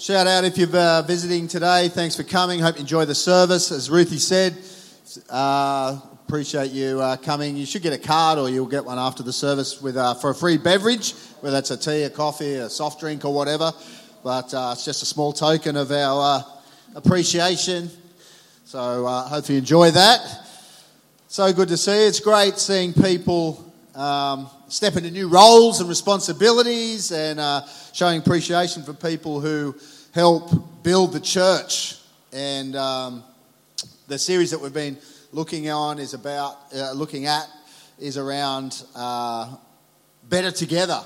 Shout out if you're uh, visiting today. Thanks for coming. Hope you enjoy the service. As Ruthie said, uh, appreciate you uh, coming. You should get a card or you'll get one after the service with, uh, for a free beverage, whether that's a tea, a coffee, a soft drink, or whatever. But uh, it's just a small token of our uh, appreciation. So hopefully you enjoy that. So good to see. you. It's great seeing people um, step into new roles and responsibilities and uh, showing appreciation for people who help build the church. And um, the series that we've been looking on is about uh, looking at is around uh, better together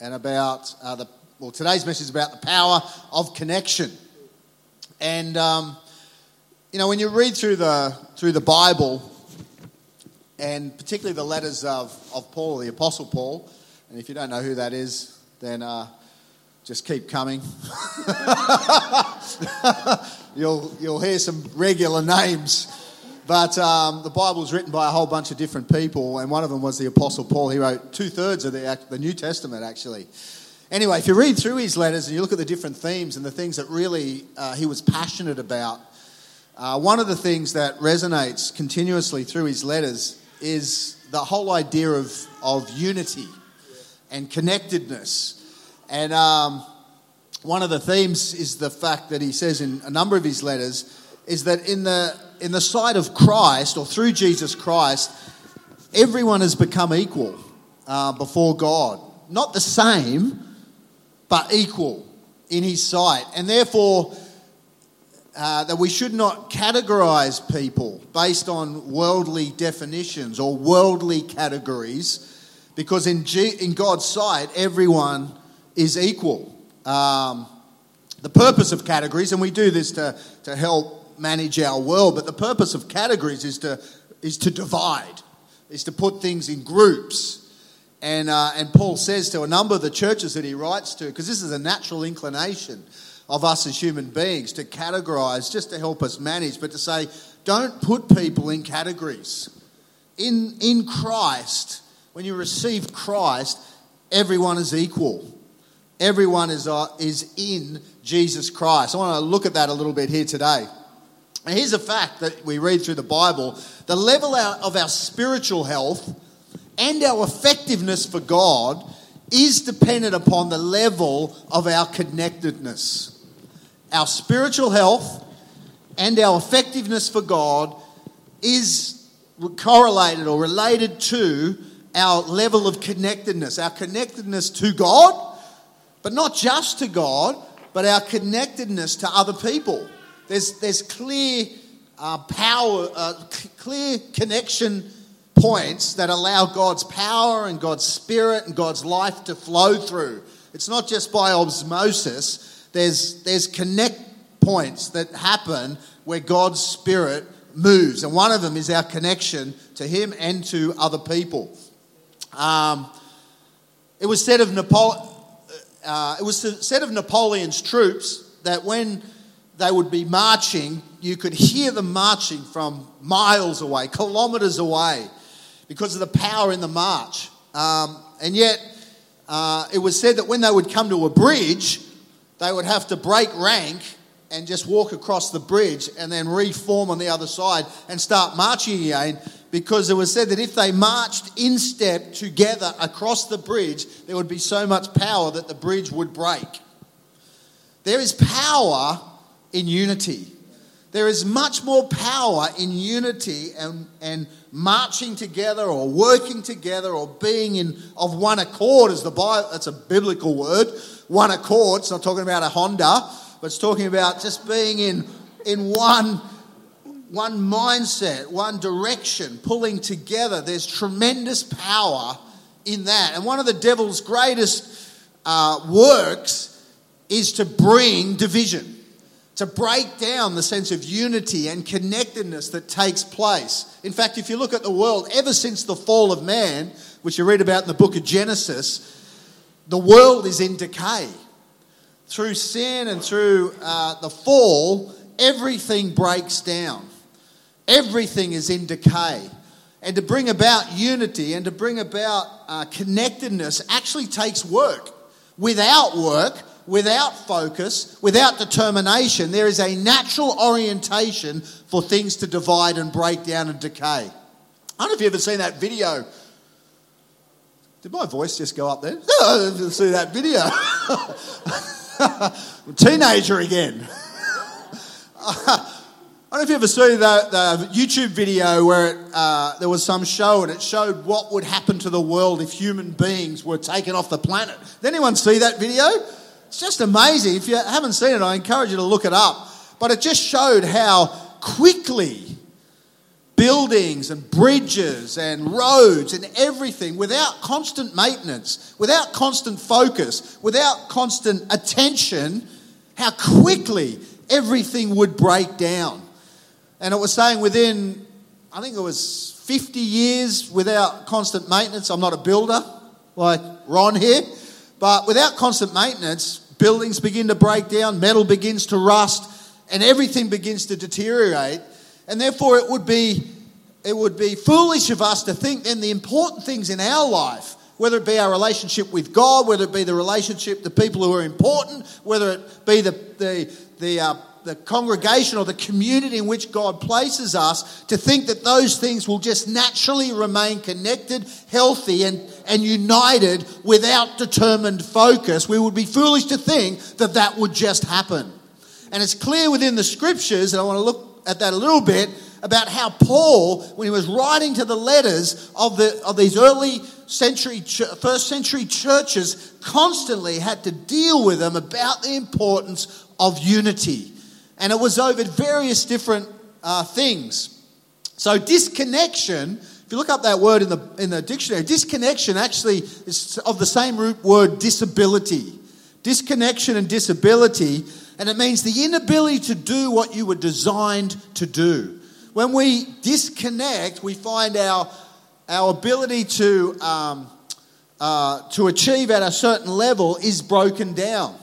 and about uh, the well today's message is about the power of connection and um, you know when you read through the through the bible and particularly the letters of, of paul the apostle paul and if you don't know who that is then uh, just keep coming you'll you'll hear some regular names but um, the Bible was written by a whole bunch of different people, and one of them was the Apostle Paul. He wrote two thirds of the, the New Testament, actually. Anyway, if you read through his letters and you look at the different themes and the things that really uh, he was passionate about, uh, one of the things that resonates continuously through his letters is the whole idea of, of unity and connectedness. And um, one of the themes is the fact that he says in a number of his letters is that in the in the sight of Christ or through Jesus Christ, everyone has become equal uh, before God. Not the same, but equal in His sight. And therefore, uh, that we should not categorize people based on worldly definitions or worldly categories, because in, G- in God's sight, everyone is equal. Um, the purpose of categories, and we do this to, to help manage our world. But the purpose of categories is to, is to divide, is to put things in groups. And, uh, and Paul says to a number of the churches that he writes to, because this is a natural inclination of us as human beings to categorize just to help us manage, but to say, don't put people in categories. In, in Christ, when you receive Christ, everyone is equal. Everyone is, uh, is in Jesus Christ. I want to look at that a little bit here today. And here's a fact that we read through the Bible the level of our spiritual health and our effectiveness for God is dependent upon the level of our connectedness. Our spiritual health and our effectiveness for God is correlated or related to our level of connectedness, our connectedness to God, but not just to God, but our connectedness to other people. There's, there's clear uh, power, uh, c- clear connection points that allow God's power and God's spirit and God's life to flow through. It's not just by osmosis, there's, there's connect points that happen where God's spirit moves. And one of them is our connection to Him and to other people. Um, it was said of Napole- uh, it was said of Napoleon's troops that when they would be marching, you could hear them marching from miles away, kilometres away, because of the power in the march. Um, and yet, uh, it was said that when they would come to a bridge, they would have to break rank and just walk across the bridge and then reform on the other side and start marching again because it was said that if they marched in step together across the bridge, there would be so much power that the bridge would break. There is power in unity. There is much more power in unity and, and marching together or working together or being in of one accord as the Bible that's a biblical word. One accord, it's not talking about a Honda, but it's talking about just being in in one one mindset, one direction, pulling together. There's tremendous power in that. And one of the devil's greatest uh, works is to bring division to break down the sense of unity and connectedness that takes place. In fact, if you look at the world, ever since the fall of man, which you read about in the book of Genesis, the world is in decay. Through sin and through uh, the fall, everything breaks down. Everything is in decay. And to bring about unity and to bring about uh, connectedness actually takes work. Without work, without focus, without determination, there is a natural orientation for things to divide and break down and decay. I don't know if you've ever seen that video. Did my voice just go up there? I didn't see that video. Teenager again. I don't know if you ever saw the, the YouTube video where it, uh, there was some show and it showed what would happen to the world if human beings were taken off the planet. Did anyone see that video? It's just amazing. If you haven't seen it, I encourage you to look it up. But it just showed how quickly buildings and bridges and roads and everything without constant maintenance, without constant focus, without constant attention, how quickly everything would break down. And it was saying within, I think it was 50 years without constant maintenance. I'm not a builder like Ron here, but without constant maintenance, buildings begin to break down, metal begins to rust, and everything begins to deteriorate. And therefore, it would be it would be foolish of us to think then the important things in our life, whether it be our relationship with God, whether it be the relationship to people who are important, whether it be the the the uh, the congregation or the community in which God places us to think that those things will just naturally remain connected, healthy, and, and united without determined focus. We would be foolish to think that that would just happen. And it's clear within the scriptures, and I want to look at that a little bit, about how Paul, when he was writing to the letters of, the, of these early century, first century churches, constantly had to deal with them about the importance of unity and it was over various different uh, things. So, disconnection, if you look up that word in the, in the dictionary, disconnection actually is of the same root word disability. Disconnection and disability, and it means the inability to do what you were designed to do. When we disconnect, we find our, our ability to, um, uh, to achieve at a certain level is broken down.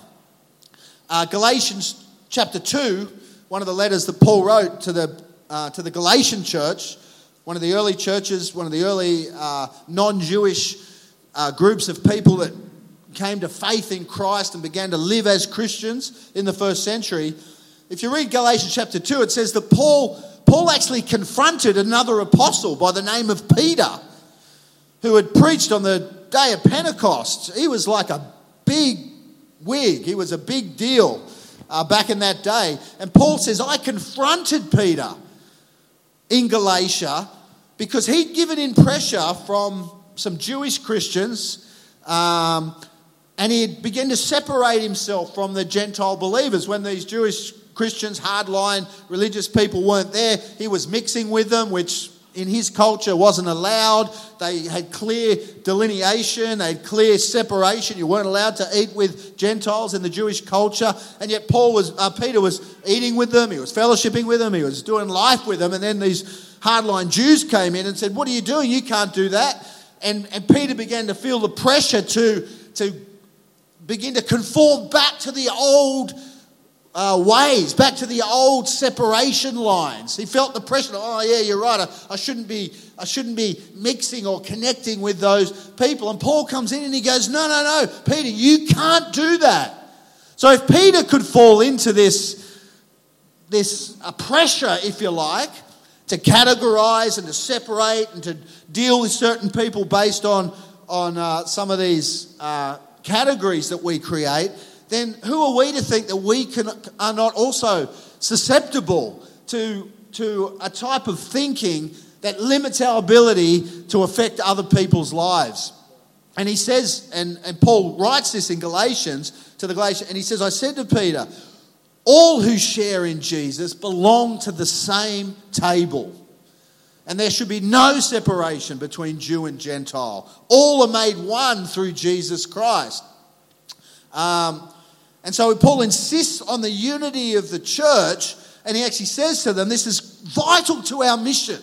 Uh, Galatians chapter 2, one of the letters that Paul wrote to the, uh, to the Galatian church, one of the early churches, one of the early uh, non Jewish uh, groups of people that came to faith in Christ and began to live as Christians in the first century. If you read Galatians chapter 2, it says that Paul, Paul actually confronted another apostle by the name of Peter, who had preached on the day of Pentecost. He was like a big wig, he was a big deal uh, back in that day. And Paul says, I confronted Peter in Galatia because he'd given in pressure from some Jewish Christians. Um, and he began to separate himself from the Gentile believers. When these Jewish Christians, hardline religious people weren't there, he was mixing with them, which in his culture wasn't allowed. They had clear delineation, they had clear separation. You weren't allowed to eat with Gentiles in the Jewish culture. And yet Paul was, uh, Peter was eating with them, he was fellowshipping with them, he was doing life with them. And then these hardline Jews came in and said, What are you doing? You can't do that. And, and Peter began to feel the pressure to, to begin to conform back to the old uh, ways, back to the old separation lines. He felt the pressure. Oh, yeah, you're right. I, I, shouldn't be. I shouldn't be mixing or connecting with those people. And Paul comes in and he goes, No, no, no, Peter, you can't do that. So if Peter could fall into this, this uh, pressure, if you like, to categorize and to separate and to deal with certain people based on on uh, some of these uh, categories that we create then who are we to think that we can, are not also susceptible to, to a type of thinking that limits our ability to affect other people's lives? And he says, and, and Paul writes this in Galatians to the Galatians, and he says, I said to Peter, all who share in Jesus belong to the same table. And there should be no separation between Jew and Gentile. All are made one through Jesus Christ. Um, and so Paul insists on the unity of the church, and he actually says to them, This is vital to our mission.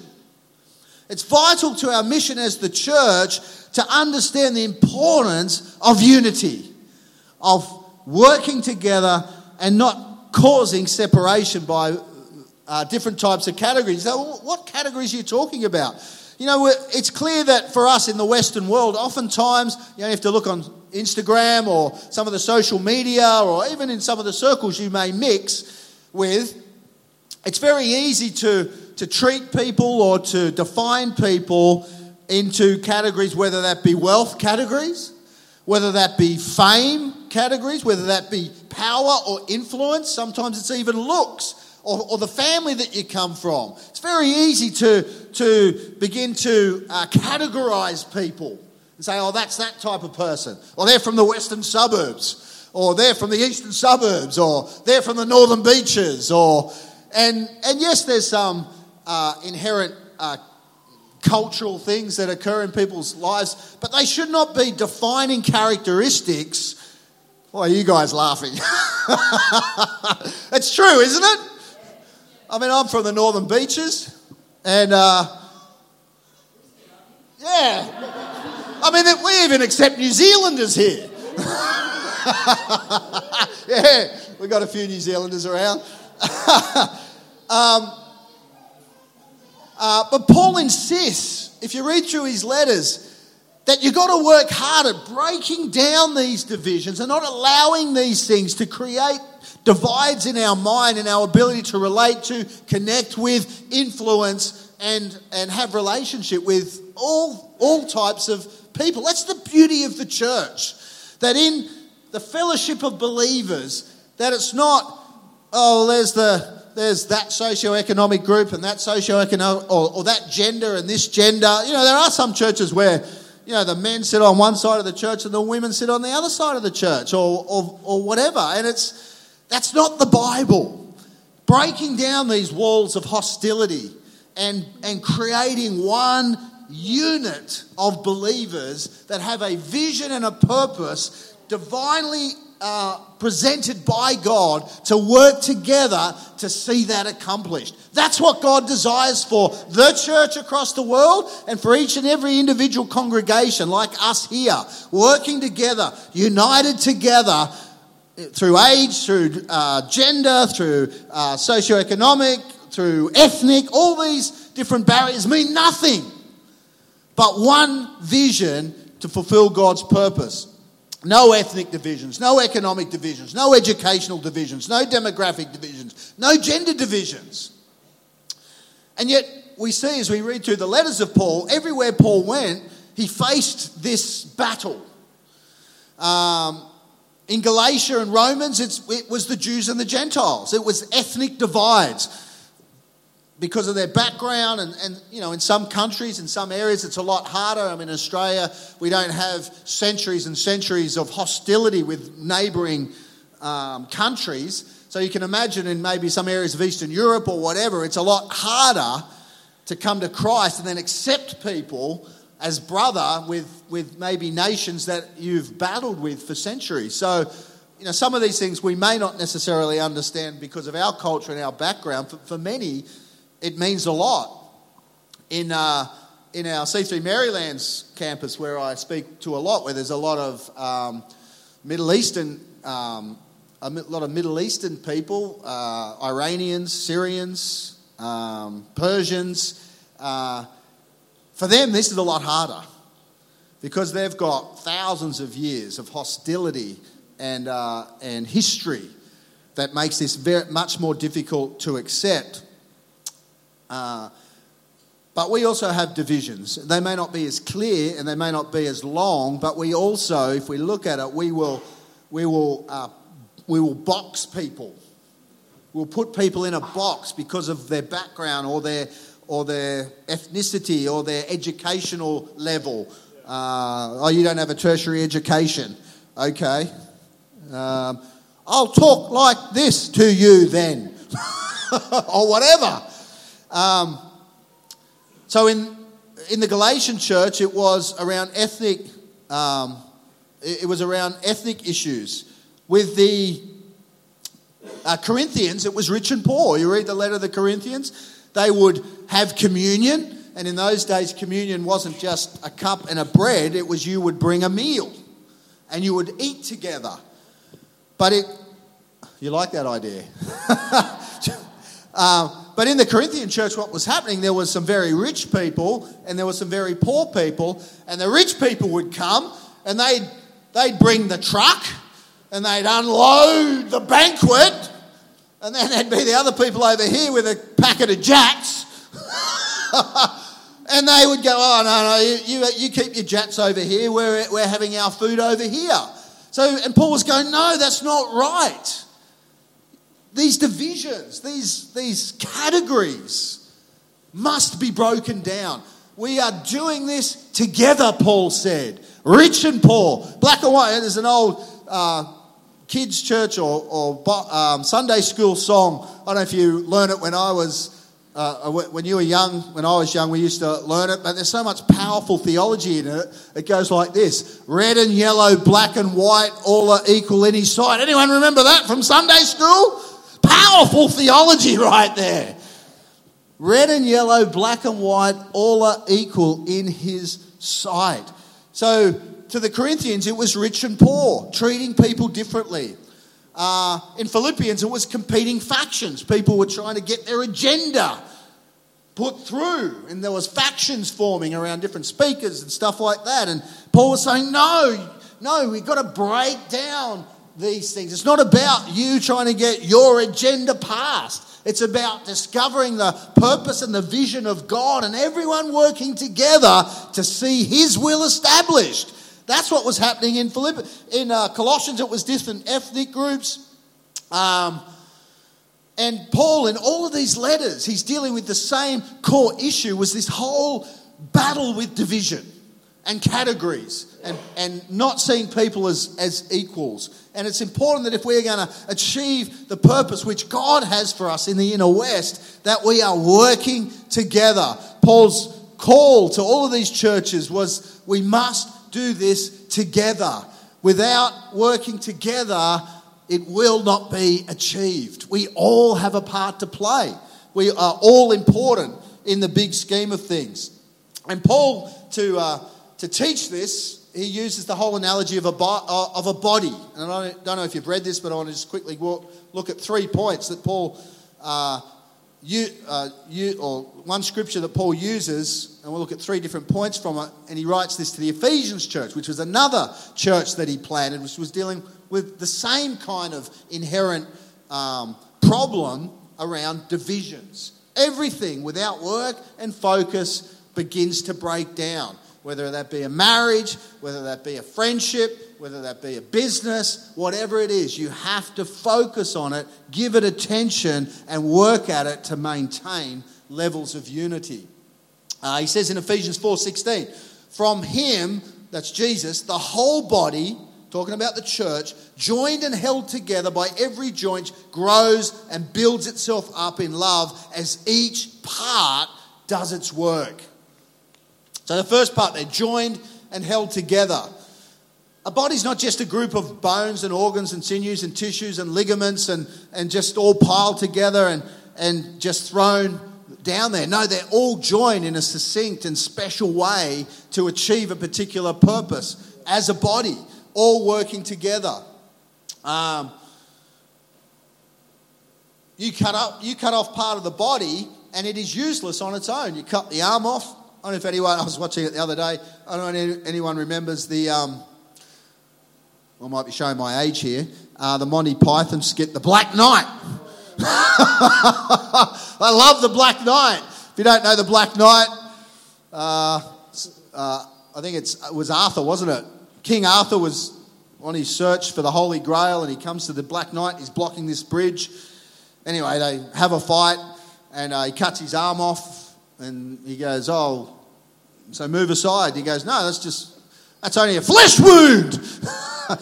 It's vital to our mission as the church to understand the importance of unity, of working together and not causing separation by uh, different types of categories. So, what categories are you talking about? You know, it's clear that for us in the Western world, oftentimes you, you have to look on Instagram or some of the social media or even in some of the circles you may mix with, it's very easy to, to treat people or to define people into categories, whether that be wealth categories, whether that be fame categories, whether that be power or influence. Sometimes it's even looks. Or, or, the family that you come from. It's very easy to, to begin to uh, categorize people and say, oh, that's that type of person. Or they're from the western suburbs. Or they're from the eastern suburbs. Or they're from the northern beaches. Or, and, and yes, there's some uh, inherent uh, cultural things that occur in people's lives, but they should not be defining characteristics. Why are you guys laughing? it's true, isn't it? I mean, I'm from the northern beaches, and uh, yeah, I mean, we even accept New Zealanders here. yeah, we got a few New Zealanders around. um, uh, but Paul insists, if you read through his letters, that you've got to work hard at breaking down these divisions and not allowing these things to create divides in our mind and our ability to relate to, connect with, influence, and, and have relationship with all, all types of people. That's the beauty of the church. That in the fellowship of believers, that it's not, oh, there's the there's that socio-economic group and that socio-economic or, or that gender and this gender. You know, there are some churches where you know, the men sit on one side of the church and the women sit on the other side of the church or, or, or whatever. And it's, that's not the Bible. Breaking down these walls of hostility and, and creating one unit of believers that have a vision and a purpose divinely uh, presented by God to work together to see that accomplished. That's what God desires for the church across the world and for each and every individual congregation like us here, working together, united together through age, through uh, gender, through uh, socioeconomic, through ethnic, all these different barriers mean nothing but one vision to fulfill God's purpose. No ethnic divisions, no economic divisions, no educational divisions, no demographic divisions, no gender divisions. And yet, we see as we read through the letters of Paul, everywhere Paul went, he faced this battle. Um, in Galatia and Romans, it was the Jews and the Gentiles. It was ethnic divides because of their background and, and you know in some countries in some areas it's a lot harder. I mean in australia we don't have centuries and centuries of hostility with neighbouring um, countries. So you can imagine in maybe some areas of eastern europe or whatever it's a lot harder to come to christ and then accept people as brother with, with maybe nations that you've battled with for centuries. So you know some of these things we may not necessarily understand because of our culture and our background. For, for many it means a lot. In, uh, in our C3 Merrylands campus, where I speak to a lot, where there's a lot of um, Middle Eastern, um, a lot of Middle Eastern people, uh, Iranians, Syrians, um, Persians. Uh, for them, this is a lot harder because they've got thousands of years of hostility and, uh, and history that makes this very, much more difficult to accept. Uh, but we also have divisions. They may not be as clear and they may not be as long, but we also, if we look at it, we will, we will, uh, we will box people. We'll put people in a box because of their background or their, or their ethnicity or their educational level. Uh, oh, you don't have a tertiary education. Okay. Um, I'll talk like this to you then, or whatever. Um, so in, in the Galatian church, it was around ethnic, um, it was around ethnic issues. With the uh, Corinthians, it was rich and poor. You read the letter of the Corinthians, they would have communion. And in those days, communion wasn't just a cup and a bread, it was you would bring a meal and you would eat together. But it, you like that idea? uh, but in the Corinthian church, what was happening, there was some very rich people and there were some very poor people. And the rich people would come and they'd, they'd bring the truck and they'd unload the banquet, and then there'd be the other people over here with a packet of Jatz. and they would go, Oh, no, no, you, you, keep your Jatz over here. We're, we're having our food over here. So, and Paul was going, No, that's not right. These divisions, these, these categories must be broken down. We are doing this together, Paul said. Rich and poor, black and white. There's an old uh, kids' church or, or um, Sunday school song. I don't know if you learned it when I was uh, when you were young, when I was young, we used to learn it, but there's so much powerful theology in it. It goes like this red and yellow, black and white, all are equal in his sight. Anyone remember that from Sunday school? Powerful theology right there. Red and yellow, black and white, all are equal in his sight. So to the Corinthians, it was rich and poor, treating people differently. Uh, in Philippians, it was competing factions. People were trying to get their agenda put through, and there was factions forming around different speakers and stuff like that. And Paul was saying, "No, no, we've got to break down these things. It's not about you trying to get your agenda passed. It's about discovering the purpose and the vision of God, and everyone working together to see His will established." That's what was happening in Philippi. In uh, Colossians, it was different ethnic groups. Um, and Paul, in all of these letters, he's dealing with the same core issue was this whole battle with division and categories and, and not seeing people as, as equals. And it's important that if we're going to achieve the purpose which God has for us in the inner west, that we are working together. Paul's call to all of these churches was we must do this together. Without working together, it will not be achieved. We all have a part to play. We are all important in the big scheme of things. And Paul, to, uh, to teach this, he uses the whole analogy of a, bo- uh, of a body. And I don't, don't, know if you've read this, but I want to just quickly walk, look at three points that Paul uh, you, uh, you, or one scripture that Paul uses, and we'll look at three different points from it. And he writes this to the Ephesians church, which was another church that he planted, which was dealing with the same kind of inherent um, problem around divisions. Everything without work and focus begins to break down, whether that be a marriage, whether that be a friendship, whether that be a business, whatever it is, you have to focus on it, give it attention, and work at it to maintain levels of unity. Uh, he says in Ephesians 4:16, from him, that's Jesus, the whole body, talking about the church, joined and held together by every joint, grows and builds itself up in love as each part does its work. So the first part, they're joined and held together. A body's not just a group of bones and organs and sinews and tissues and ligaments and, and just all piled together and, and just thrown down there. No, they're all joined in a succinct and special way to achieve a particular purpose as a body, all working together. Um, you cut up, you cut off part of the body, and it is useless on its own. You cut the arm off. I don't know if anyone. I was watching it the other day. I don't know if anyone remembers the. Um, I might be showing my age here, uh, the Monty Python skit, The Black Knight. I love The Black Knight. If you don't know The Black Knight, uh, uh, I think it was Arthur, wasn't it? King Arthur was on his search for the Holy Grail and he comes to the Black Knight, he's blocking this bridge. Anyway, they have a fight and uh, he cuts his arm off and he goes, Oh, so move aside. He goes, No, that's just, that's only a flesh wound.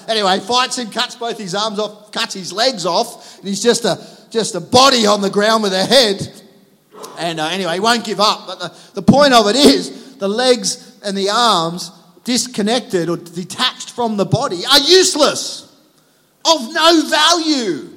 anyway, fights him, cuts both his arms off, cuts his legs off, and he's just a, just a body on the ground with a head. And uh, anyway, he won't give up. But the, the point of it is the legs and the arms, disconnected or detached from the body, are useless, of no value.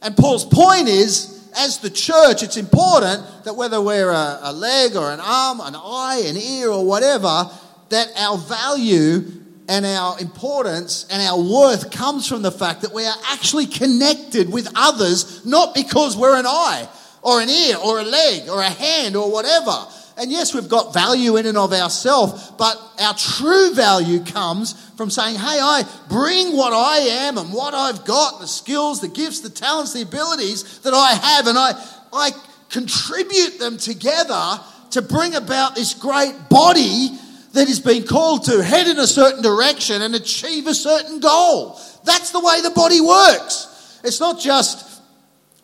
And Paul's point is, as the church, it's important that whether we're a, a leg or an arm, an eye, an ear, or whatever, that our value and our importance and our worth comes from the fact that we are actually connected with others, not because we're an eye or an ear or a leg or a hand or whatever. And yes, we've got value in and of ourselves, but our true value comes from saying, hey, I bring what I am and what I've got, the skills, the gifts, the talents, the abilities that I have, and I, I contribute them together to bring about this great body that is being called to head in a certain direction and achieve a certain goal. That's the way the body works. It's not just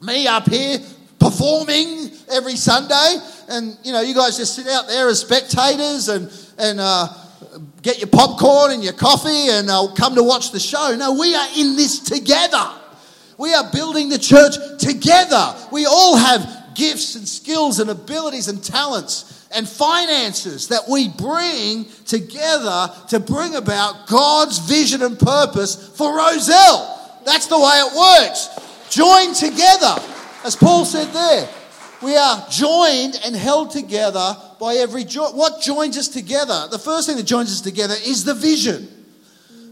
me up here performing every Sunday, and you know, you guys just sit out there as spectators and and uh, get your popcorn and your coffee and uh, come to watch the show. No, we are in this together. We are building the church together. We all have gifts and skills and abilities and talents and finances that we bring together to bring about God's vision and purpose for Rozelle. That's the way it works. Join together. As Paul said there, we are joined and held together by every joint. What joins us together? The first thing that joins us together is the vision.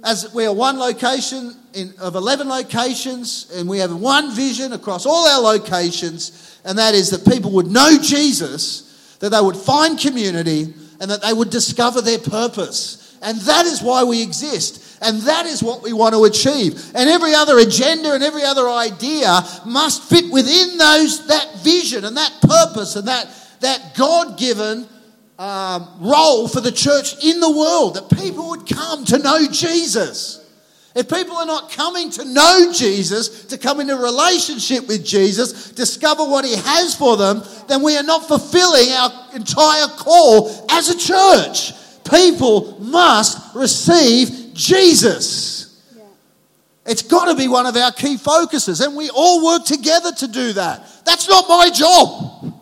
As we are one location in, of 11 locations, and we have one vision across all our locations, and that is that people would know Jesus, that they would find community, and that they would discover their purpose. And that is why we exist. And that is what we want to achieve. And every other agenda and every other idea must fit within those that vision and that purpose and that, that God given um, role for the church in the world. That people would come to know Jesus. If people are not coming to know Jesus, to come into relationship with Jesus, discover what He has for them, then we are not fulfilling our entire call as a church. People must receive Jesus. Yeah. It's got to be one of our key focuses, and we all work together to do that. That's not my job.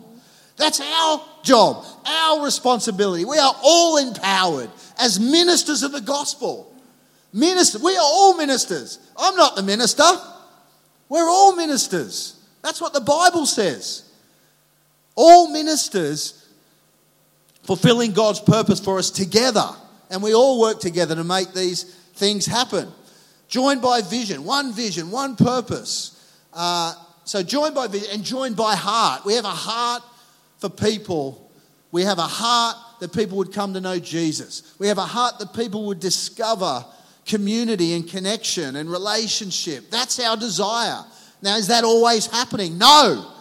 That's our job, our responsibility. We are all empowered as ministers of the gospel. Minister, we are all ministers. I'm not the minister. We're all ministers. That's what the Bible says. All ministers fulfilling God's purpose for us together and we all work together to make these things happen. Joined by vision, one vision, one purpose. Uh, so, joined by vision and joined by heart. We have a heart for people. We have a heart that people would come to know Jesus. We have a heart that people would discover community and connection and relationship. That's our desire. Now, is that always happening? No.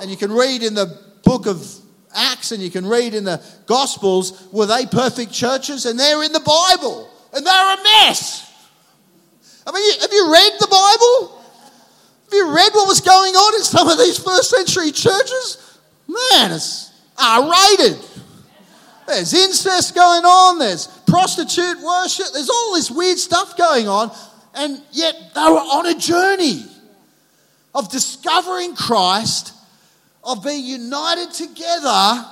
And you can read in the book of Acts and you can read in the Gospels, were they perfect churches? And they're in the Bible and they're a mess. I mean, have you read the Bible? Have you read what was going on in some of these first century churches? Man, it's R rated. There's incest going on, there's prostitute worship, there's all this weird stuff going on, and yet they were on a journey of discovering Christ of being united together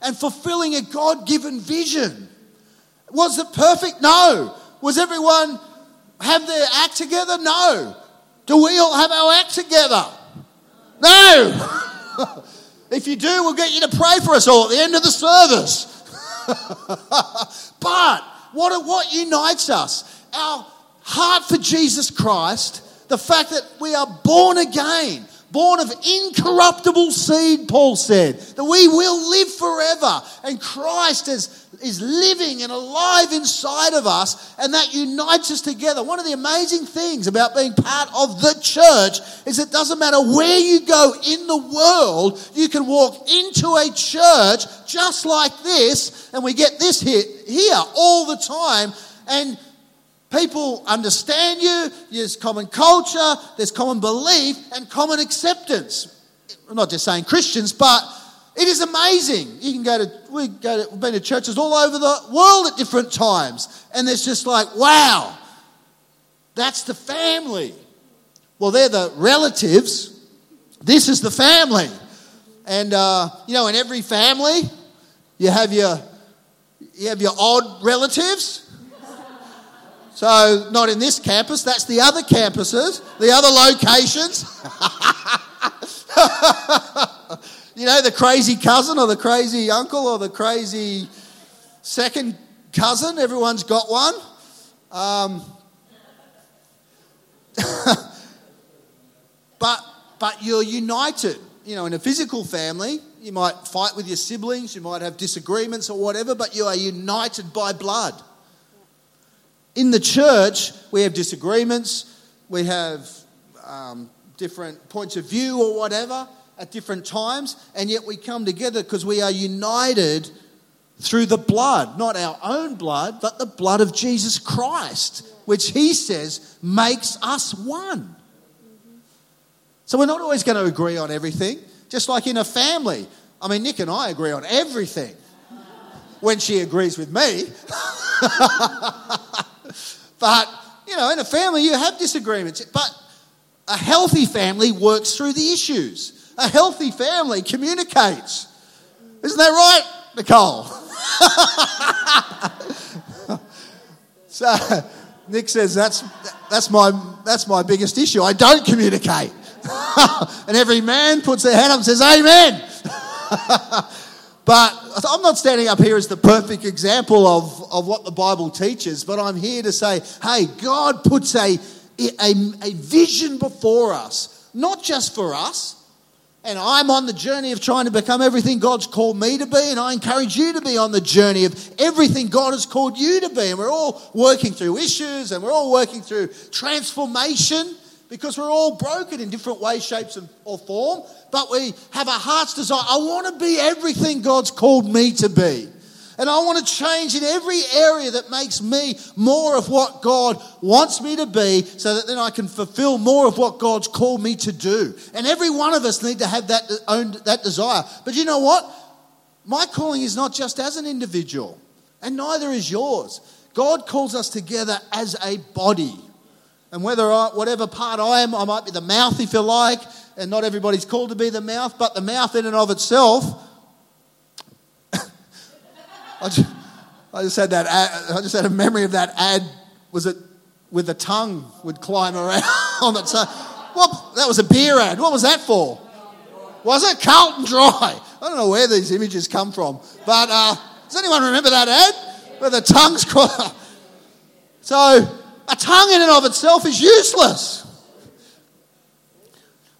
and fulfilling a God given vision. Was it perfect? No. Was everyone have their act together? No. Do we all have our act together? No. if you do, we'll get you to pray for us all at the end of the service. but what, what unites us? Our heart for Jesus Christ, the fact that we are born again, born of incorruptible seed, Paul said, that we will live forever. And Christ is, is living and alive inside of us, and that unites us together. One of the amazing things about being part of the church is it doesn't matter where you go in the world, you can walk into a church just like this, and we get this here, here all the time. And People understand you, there's common culture, there's common belief, and common acceptance. I'm not just saying Christians, but it is amazing. You can go to, we go to, we've been to churches all over the world at different times, and there's just like, wow, that's the family. Well, they're the relatives. This is the family. And, uh, you know, in every family, you have your, you have your odd relatives so, not in this campus, that's the other campuses, the other locations. you know, the crazy cousin or the crazy uncle or the crazy second cousin, everyone's got one. Um, but, but you're united. You know, in a physical family, You might fight with your siblings, you might have disagreements or whatever, but you are united by blood. In the church, we have disagreements, we have um, different points of view or whatever at different times, and yet we come together because we are united through the blood, not our own blood, but the blood of Jesus Christ, which he says makes us one. So we're not always going to agree on everything, just like in a family. I mean, Nick and I agree on everything when she agrees with me. but, you know, in a family, you have disagreements. But a healthy family works through the issues, a healthy family communicates. Isn't that right, Nicole? so Nick says that's that's my that's my biggest issue. I don't communicate. and every man puts their hand up and says, Amen. but I'm not standing up here as the perfect example of, of what the Bible teaches, but I'm here to say, hey, God puts a, a, a vision before us, not just for us, and I'm on the journey of trying to become everything God's called me to be. And I encourage you to be on the journey of everything God has called you to be. And we're all working through issues and we're all working through transformation because we're all broken in different ways, shapes, or form. But we have a heart's desire. I want to be everything God's called me to be. And I want to change in every area that makes me more of what God wants me to be so that then I can fulfill more of what God's called me to do. And every one of us need to have that, own, that desire. But you know what? My calling is not just as an individual, and neither is yours. God calls us together as a body. And whether I, whatever part I am, I might be the mouth if you like, and not everybody's called to be the mouth, but the mouth in and of itself I just, I just had that. Ad, I just had a memory of that ad. Was it with the tongue would climb around on the tongue? What? That was a beer ad. What was that for? Was it Carlton Dry? I don't know where these images come from, but uh, does anyone remember that ad where the tongue's crawling? So a tongue in and of itself is useless.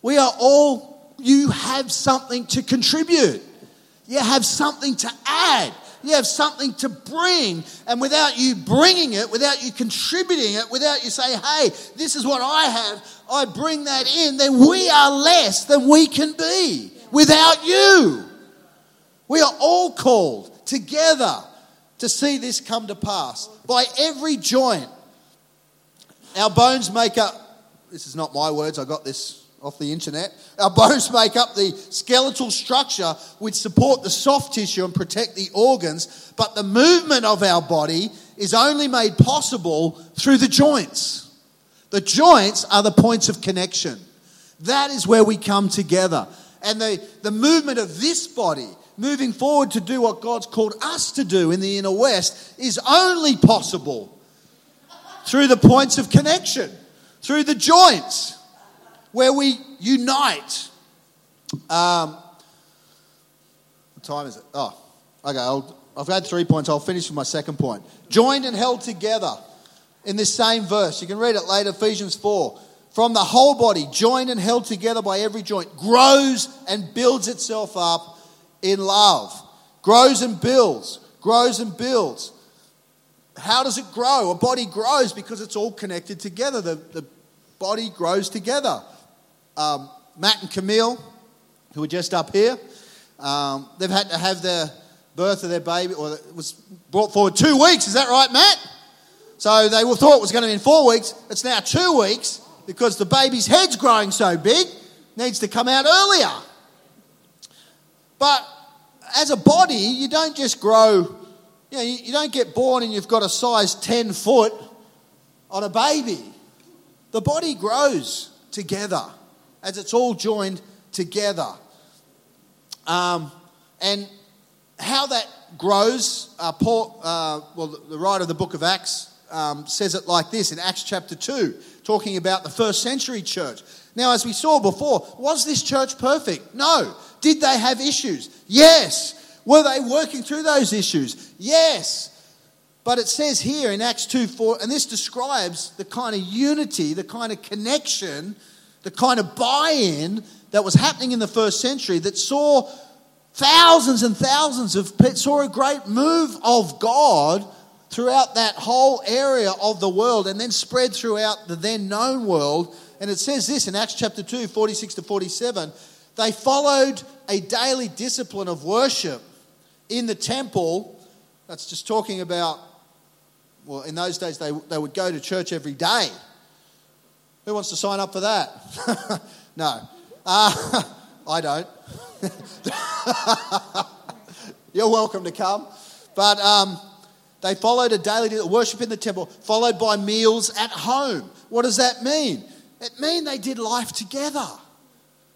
We are all. You have something to contribute. You have something to add. You have something to bring. And without you bringing it, without you contributing it, without you saying, hey, this is what I have, I bring that in, then we are less than we can be without you. We are all called together to see this come to pass by every joint. Our bones make up, this is not my words, I got this off the internet. Our bones make up the skeletal structure which support the soft tissue and protect the organs, but the movement of our body is only made possible through the joints. The joints are the points of connection. That is where we come together. And the, the movement of this body, moving forward to do what God's called us to do in the inner west, is only possible through the points of connection, through the joints where we unite. Um, what time is it? Oh, okay. I'll, I've had three points. I'll finish with my second point. Joined and held together in this same verse. You can read it later, Ephesians 4. From the whole body, joined and held together by every joint, grows and builds itself up in love. Grows and builds, grows and builds. How does it grow? A body grows because it's all connected together. The, the body grows together um, Matt and Camille, who are just up here, um, they've had to have the birth of their baby, or it was brought forward two weeks. Is that right, Matt? So they thought it was going to be in four weeks. It's now two weeks because the baby's head's growing so big, needs to come out earlier. But as a body, you don't just grow, you, know, you don't get born and you've got a size 10 foot on a baby. The body grows together as it's all joined together. Um, and how that grows, uh, Paul, uh, well, the writer of the book of Acts um, says it like this in Acts chapter 2, talking about the first century church. Now, as we saw before, was this church perfect? No. Did they have issues? Yes. Were they working through those issues? Yes. But it says here in Acts 2 4, and this describes the kind of unity, the kind of connection the kind of buy in that was happening in the first century that saw Thousands and thousands of people saw a great move of God throughout that whole area of the world and then spread throughout the then known world. And it says this in Acts chapter 2, 46 to 47 they followed a daily discipline of worship in the temple. That's just talking about, well, in those days they, they would go to church every day. Who wants to sign up for that? no. Uh, I don't. You're welcome to come. But um, they followed a daily worship in the temple, followed by meals at home. What does that mean? It means they did life together.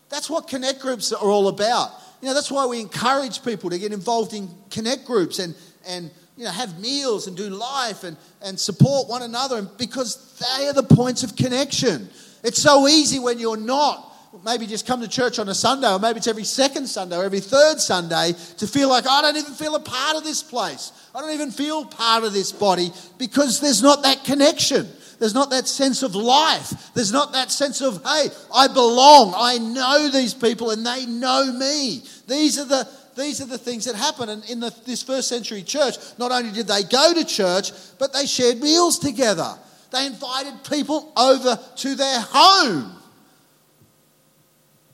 That's what connect groups are all about. You know, that's why we encourage people to get involved in connect groups and, and you know, have meals and do life and, and support one another and because they are the points of connection. It's so easy when you're not maybe just come to church on a Sunday, or maybe it's every second Sunday or every third Sunday, to feel like, I don't even feel a part of this place. I don't even feel part of this body because there's not that connection. There's not that sense of life. There's not that sense of, hey, I belong. I know these people and they know me. These are the, these are the things that happen. And in the, this first century church, not only did they go to church, but they shared meals together. They invited people over to their home.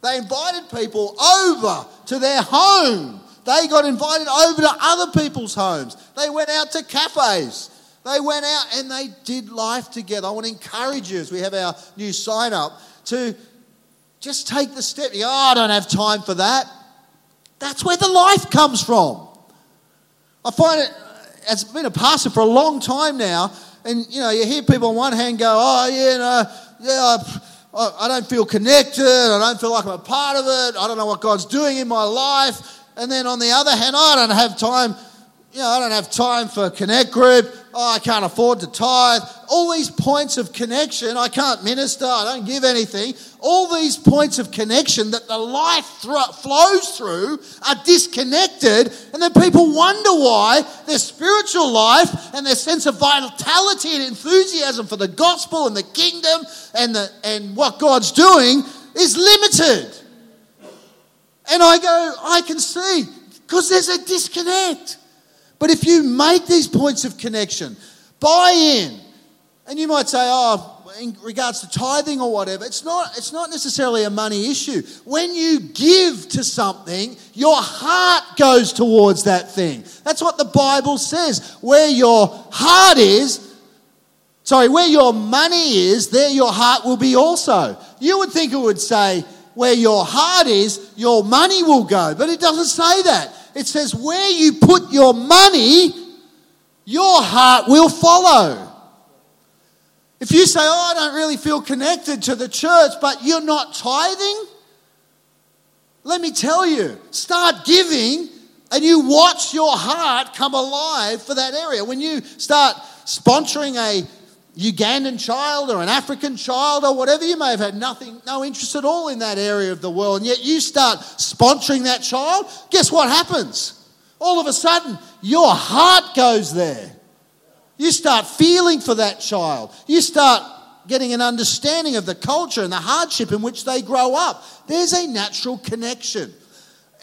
They invited people over to their home. They got invited over to other people's homes. They went out to cafes. They went out and they did life together. I want to encourage you as we have our new sign up to just take the step. Oh, I don't have time for that. That's where the life comes from. I find it, it's been a pastor for a long time now, and you know, you hear people on one hand go, Oh, yeah, no, yeah, I don't feel connected. I don't feel like I'm a part of it. I don't know what God's doing in my life. And then on the other hand, I don't have time. You know, I don't have time for connect group. Oh, I can't afford to tithe. All these points of connection. I can't minister. I don't give anything. All these points of connection that the life flows through are disconnected. And then people wonder why their spiritual life and their sense of vitality and enthusiasm for the gospel and the kingdom and, the, and what God's doing is limited. And I go, I can see, because there's a disconnect. But if you make these points of connection, buy in, and you might say, oh, in regards to tithing or whatever, it's not, it's not necessarily a money issue. When you give to something, your heart goes towards that thing. That's what the Bible says. Where your heart is, sorry, where your money is, there your heart will be also. You would think it would say, where your heart is, your money will go. But it doesn't say that. It says, where you put your money, your heart will follow. If you say, Oh, I don't really feel connected to the church, but you're not tithing, let me tell you, start giving and you watch your heart come alive for that area. When you start sponsoring a Ugandan child or an African child or whatever, you may have had nothing, no interest at all in that area of the world, and yet you start sponsoring that child, guess what happens? All of a sudden, your heart goes there. You start feeling for that child. You start getting an understanding of the culture and the hardship in which they grow up. There's a natural connection.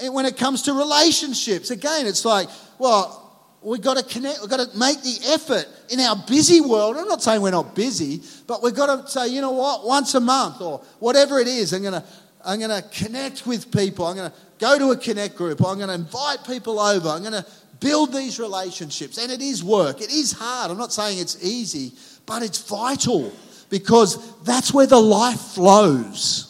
And when it comes to relationships, again, it's like, well, we've got to connect, we've got to make the effort in our busy world. I'm not saying we're not busy, but we've got to say, you know what, once a month or whatever it is, I'm going to, I'm going to connect with people. I'm going to go to a connect group. I'm going to invite people over. I'm going to build these relationships. And it is work, it is hard. I'm not saying it's easy, but it's vital because that's where the life flows.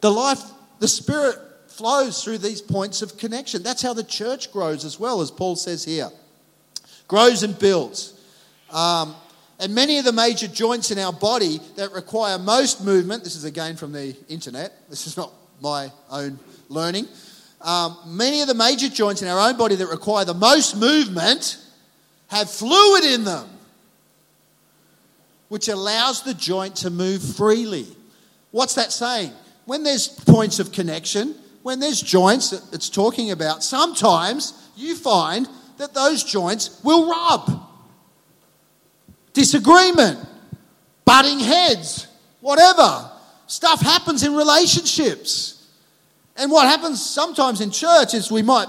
The life, the Spirit flows through these points of connection. That's how the church grows as well, as Paul says here. Grows and builds. Um, and many of the major joints in our body that require most movement, this is again from the internet, this is not my own learning. Um, many of the major joints in our own body that require the most movement have fluid in them, which allows the joint to move freely. What's that saying? When there's points of connection, when there's joints that it's talking about, sometimes you find that those joints will rub. Disagreement, butting heads, whatever. Stuff happens in relationships. And what happens sometimes in church is we might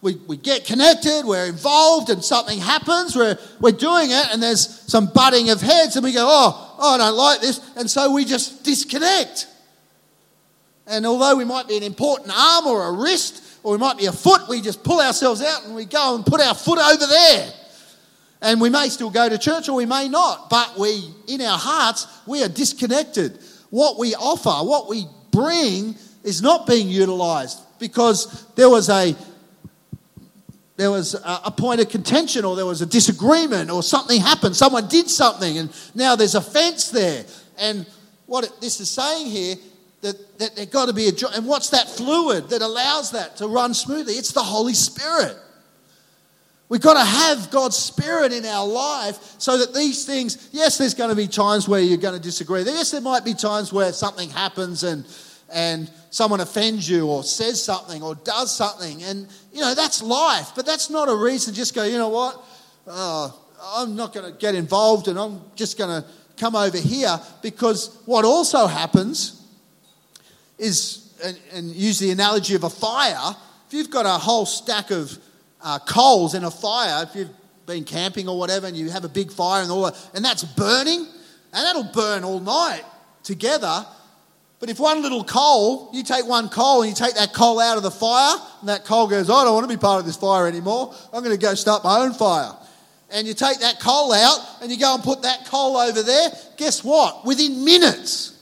we, we get connected, we're involved, and something happens, we're, we're doing it, and there's some butting of heads, and we go, oh, oh, I don't like this, and so we just disconnect. And although we might be an important arm or a wrist, or we might be a foot, we just pull ourselves out and we go and put our foot over there. And we may still go to church or we may not, but we, in our hearts, we are disconnected. What we offer, what we bring, is not being utilized because there was a there was a point of contention or there was a disagreement or something happened. Someone did something and now there's offense there. And what this is saying here that, that there got to be a and what's that fluid that allows that to run smoothly? It's the Holy Spirit. We've got to have God's Spirit in our life so that these things, yes, there's going to be times where you're going to disagree. Yes, there might be times where something happens and, and someone offends you or says something or does something. And, you know, that's life. But that's not a reason to just go, you know what? Oh, I'm not going to get involved and I'm just going to come over here because what also happens is, and, and use the analogy of a fire, if you've got a whole stack of uh, coals in a fire, if you've been camping or whatever, and you have a big fire and all that, and that's burning, and that'll burn all night together. But if one little coal, you take one coal and you take that coal out of the fire, and that coal goes, I don't want to be part of this fire anymore. I'm going to go start my own fire. And you take that coal out and you go and put that coal over there. Guess what? Within minutes,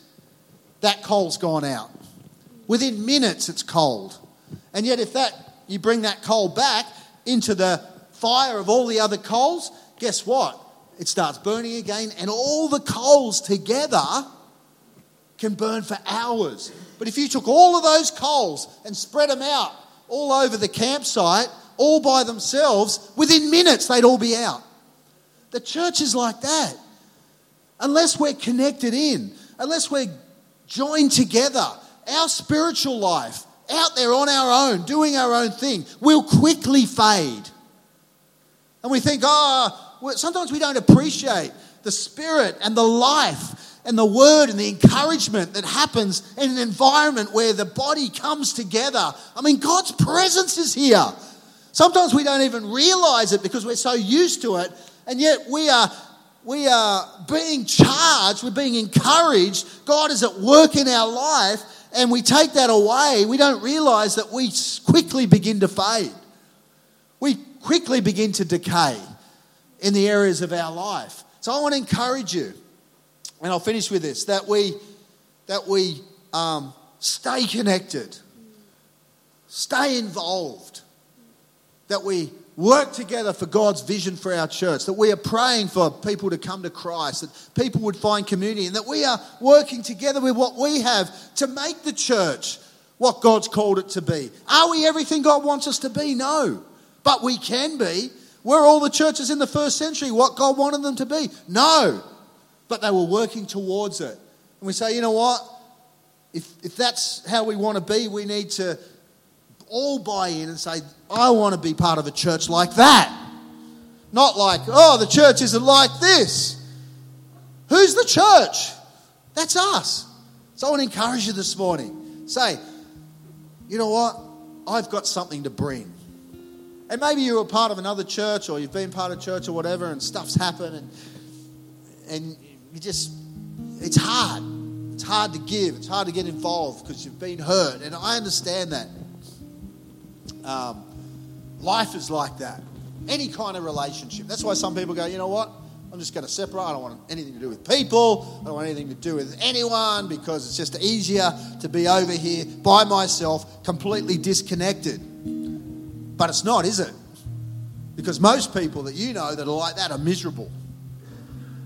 that coal's gone out. Within minutes, it's cold. And yet, if that you bring that coal back into the fire of all the other coals, guess what? It starts burning again, and all the coals together can burn for hours. But if you took all of those coals and spread them out all over the campsite, all by themselves, within minutes they'd all be out. The church is like that. Unless we're connected in, unless we're joined together, our spiritual life out there on our own, doing our own thing, will quickly fade. And we think, oh, sometimes we don't appreciate the spirit and the life and the word and the encouragement that happens in an environment where the body comes together. I mean, God's presence is here. Sometimes we don't even realize it because we're so used to it, and yet we are we are being charged, we're being encouraged. God is at work in our life, and we take that away, we don't realize that we quickly begin to fade. We quickly begin to decay in the areas of our life. So I want to encourage you, and I'll finish with this that we, that we um, stay connected, stay involved, that we work together for God's vision for our church, that we are praying for people to come to Christ, that people would find community, and that we are working together with what we have to make the church what God's called it to be. Are we everything God wants us to be? No. But we can be. Were all the churches in the first century what God wanted them to be? No. But they were working towards it. And we say, you know what? If, if that's how we want to be, we need to all buy in and say, I want to be part of a church like that. Not like, oh, the church isn't like this. Who's the church? That's us. So I want to encourage you this morning. Say, you know what? I've got something to bring. And maybe you're a part of another church or you've been part of church or whatever and stuff's happened and, and you just, it's hard. It's hard to give. It's hard to get involved because you've been hurt. And I understand that. Um, life is like that. Any kind of relationship. That's why some people go, you know what? I'm just going to separate. I don't want anything to do with people. I don't want anything to do with anyone because it's just easier to be over here by myself, completely disconnected. But it's not, is it? Because most people that you know that are like that are miserable.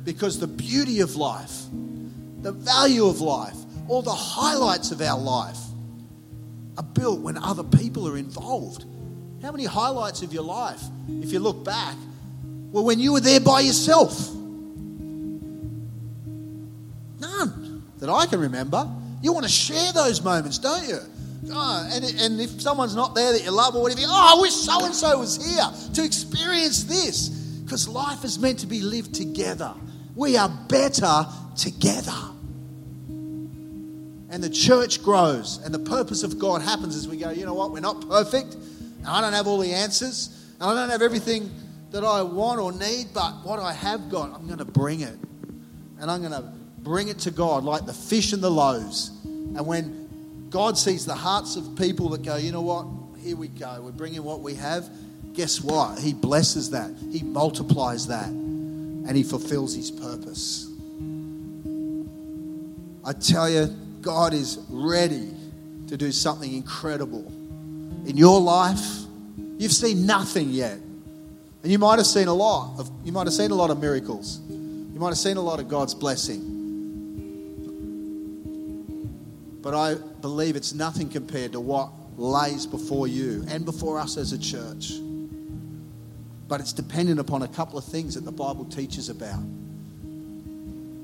Because the beauty of life, the value of life, all the highlights of our life are built when other people are involved. How many highlights of your life, if you look back, were when you were there by yourself? None that I can remember. You want to share those moments, don't you? Oh, and, and if someone's not there that you love or whatever, oh, I wish so and so was here to experience this. Because life is meant to be lived together. We are better together. And the church grows and the purpose of God happens as we go, you know what, we're not perfect. And I don't have all the answers. And I don't have everything that I want or need, but what I have got, I'm going to bring it. And I'm going to bring it to God like the fish and the loaves. And when God sees the hearts of people that go, you know what, here we go, we're bringing what we have, guess what? He blesses that, He multiplies that, and He fulfills His purpose. I tell you, God is ready to do something incredible in your life. You've seen nothing yet. And you might have seen a lot of you might have seen a lot of miracles. You might have seen a lot of God's blessing. But I believe it's nothing compared to what lays before you and before us as a church. But it's dependent upon a couple of things that the Bible teaches about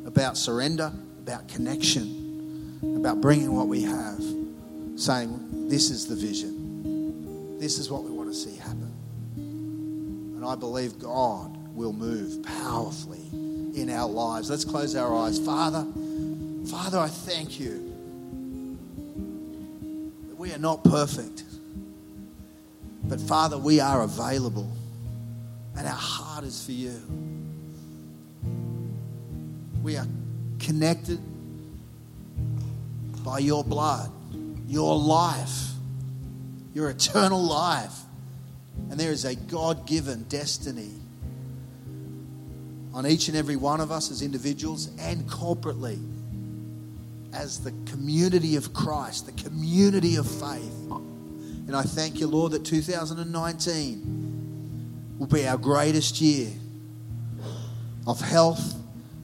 about surrender, about connection, about bringing what we have, saying, This is the vision, this is what we want to see happen. And I believe God will move powerfully in our lives. Let's close our eyes. Father, Father, I thank you that we are not perfect. But Father, we are available and our heart is for you. We are connected by your blood, your life, your eternal life. And there is a God given destiny on each and every one of us as individuals and corporately as the community of Christ, the community of faith. And I thank you, Lord, that 2019 will be our greatest year of health,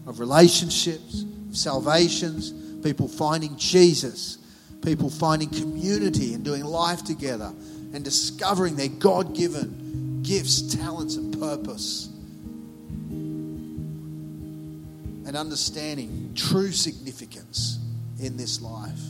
of relationships, of salvations, people finding Jesus, people finding community and doing life together and discovering their God given gifts, talents, and purpose. And understanding true significance in this life.